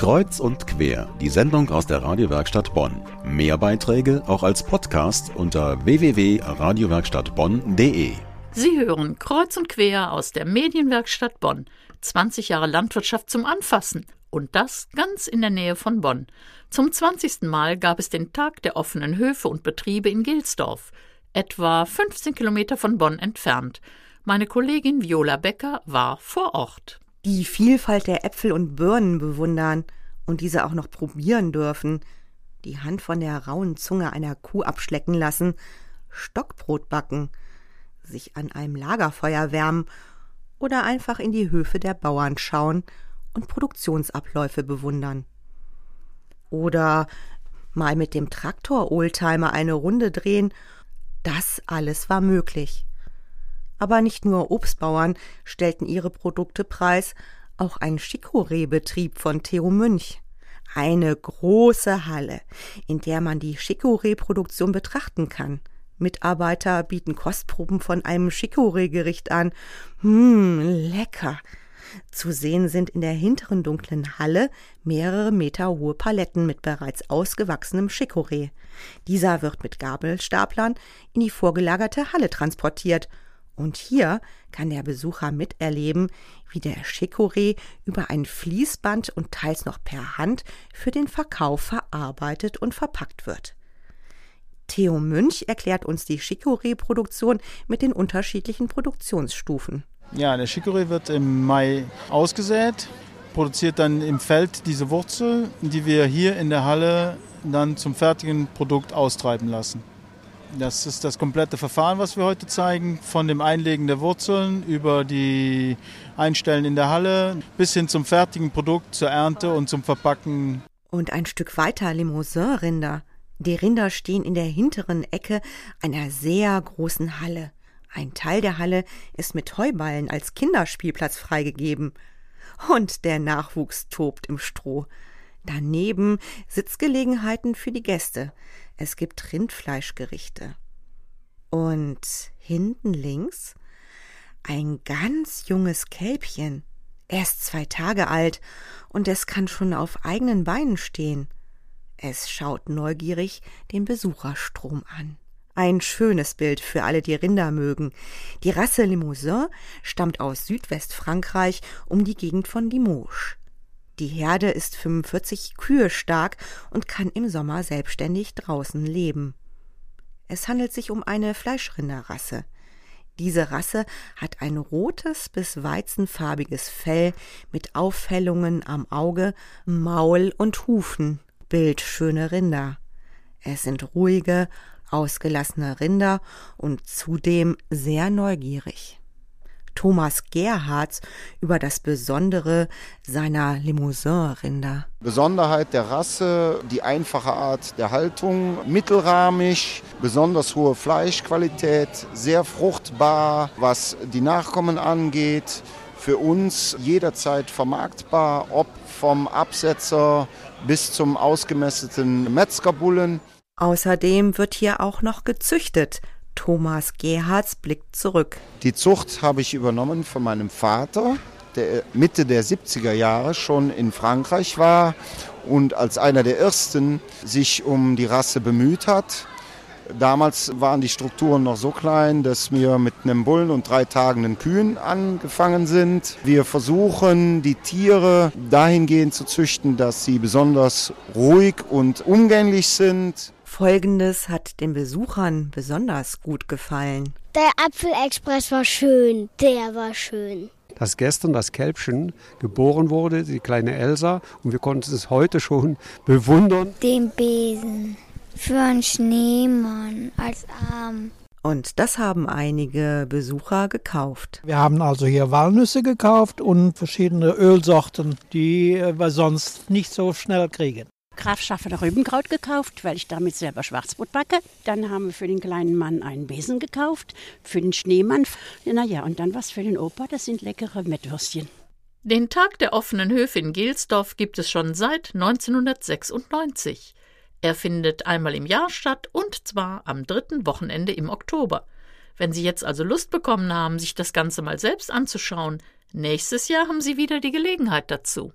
Kreuz und quer, die Sendung aus der Radiowerkstatt Bonn. Mehr Beiträge auch als Podcast unter www.radiowerkstattbonn.de. Sie hören Kreuz und quer aus der Medienwerkstatt Bonn. 20 Jahre Landwirtschaft zum Anfassen. Und das ganz in der Nähe von Bonn. Zum 20. Mal gab es den Tag der offenen Höfe und Betriebe in Gilsdorf, etwa 15 Kilometer von Bonn entfernt. Meine Kollegin Viola Becker war vor Ort die Vielfalt der Äpfel und Birnen bewundern und diese auch noch probieren dürfen, die Hand von der rauen Zunge einer Kuh abschlecken lassen, Stockbrot backen, sich an einem Lagerfeuer wärmen oder einfach in die Höfe der Bauern schauen und Produktionsabläufe bewundern. Oder mal mit dem Traktor Oldtimer eine Runde drehen, das alles war möglich. Aber nicht nur Obstbauern stellten ihre Produkte preis, auch ein Chicorée-Betrieb von Theo Münch. Eine große Halle, in der man die Chicorée-Produktion betrachten kann. Mitarbeiter bieten Kostproben von einem Chicorée-Gericht an. Hm, lecker. Zu sehen sind in der hinteren dunklen Halle mehrere Meter hohe Paletten mit bereits ausgewachsenem Chicorée. Dieser wird mit Gabelstaplern in die vorgelagerte Halle transportiert und hier kann der Besucher miterleben, wie der Chicorée über ein Fließband und teils noch per Hand für den Verkauf verarbeitet und verpackt wird. Theo Münch erklärt uns die Chicorée-Produktion mit den unterschiedlichen Produktionsstufen. Ja, der Chicorée wird im Mai ausgesät, produziert dann im Feld diese Wurzel, die wir hier in der Halle dann zum fertigen Produkt austreiben lassen. Das ist das komplette Verfahren, was wir heute zeigen, von dem Einlegen der Wurzeln über die Einstellen in der Halle bis hin zum fertigen Produkt, zur Ernte und zum Verpacken. Und ein Stück weiter Limousin-Rinder. Die Rinder stehen in der hinteren Ecke einer sehr großen Halle. Ein Teil der Halle ist mit Heuballen als Kinderspielplatz freigegeben. Und der Nachwuchs tobt im Stroh. Daneben Sitzgelegenheiten für die Gäste. Es gibt Rindfleischgerichte. Und hinten links ein ganz junges Kälbchen. Er ist zwei Tage alt und es kann schon auf eigenen Beinen stehen. Es schaut neugierig den Besucherstrom an. Ein schönes Bild für alle, die Rinder mögen. Die Rasse Limousin stammt aus Südwestfrankreich um die Gegend von Limoges. Die Herde ist 45 Kühe stark und kann im Sommer selbstständig draußen leben. Es handelt sich um eine Fleischrinderrasse. Diese Rasse hat ein rotes bis weizenfarbiges Fell mit Aufhellungen am Auge, Maul und Hufen. Bildschöne Rinder. Es sind ruhige, ausgelassene Rinder und zudem sehr neugierig. Thomas Gerhards über das Besondere seiner Limousin-Rinder. Besonderheit der Rasse, die einfache Art der Haltung, mittelrahmig, besonders hohe Fleischqualität, sehr fruchtbar, was die Nachkommen angeht. Für uns jederzeit vermarktbar, ob vom Absetzer bis zum ausgemesseten Metzgerbullen. Außerdem wird hier auch noch gezüchtet, Thomas Gerhards blickt zurück. Die Zucht habe ich übernommen von meinem Vater, der Mitte der 70er Jahre schon in Frankreich war und als einer der ersten sich um die Rasse bemüht hat. Damals waren die Strukturen noch so klein, dass wir mit einem Bullen und drei tagenden Kühen angefangen sind. Wir versuchen, die Tiere dahingehend zu züchten, dass sie besonders ruhig und umgänglich sind. Folgendes hat den Besuchern besonders gut gefallen. Der Apfelexpress war schön, der war schön. Dass gestern das Kälbchen geboren wurde, die kleine Elsa, und wir konnten es heute schon bewundern. Den Besen für einen Schneemann als Arm. Und das haben einige Besucher gekauft. Wir haben also hier Walnüsse gekauft und verschiedene Ölsorten, die wir sonst nicht so schnell kriegen. Grafschaffer Rübenkraut gekauft, weil ich damit selber Schwarzbrot backe. Dann haben wir für den kleinen Mann einen Besen gekauft, für den Schneemann. Naja, und dann was für den Opa, das sind leckere Mettwürstchen. Den Tag der offenen Höfe in Gelsdorf gibt es schon seit 1996. Er findet einmal im Jahr statt und zwar am dritten Wochenende im Oktober. Wenn Sie jetzt also Lust bekommen haben, sich das Ganze mal selbst anzuschauen, nächstes Jahr haben Sie wieder die Gelegenheit dazu.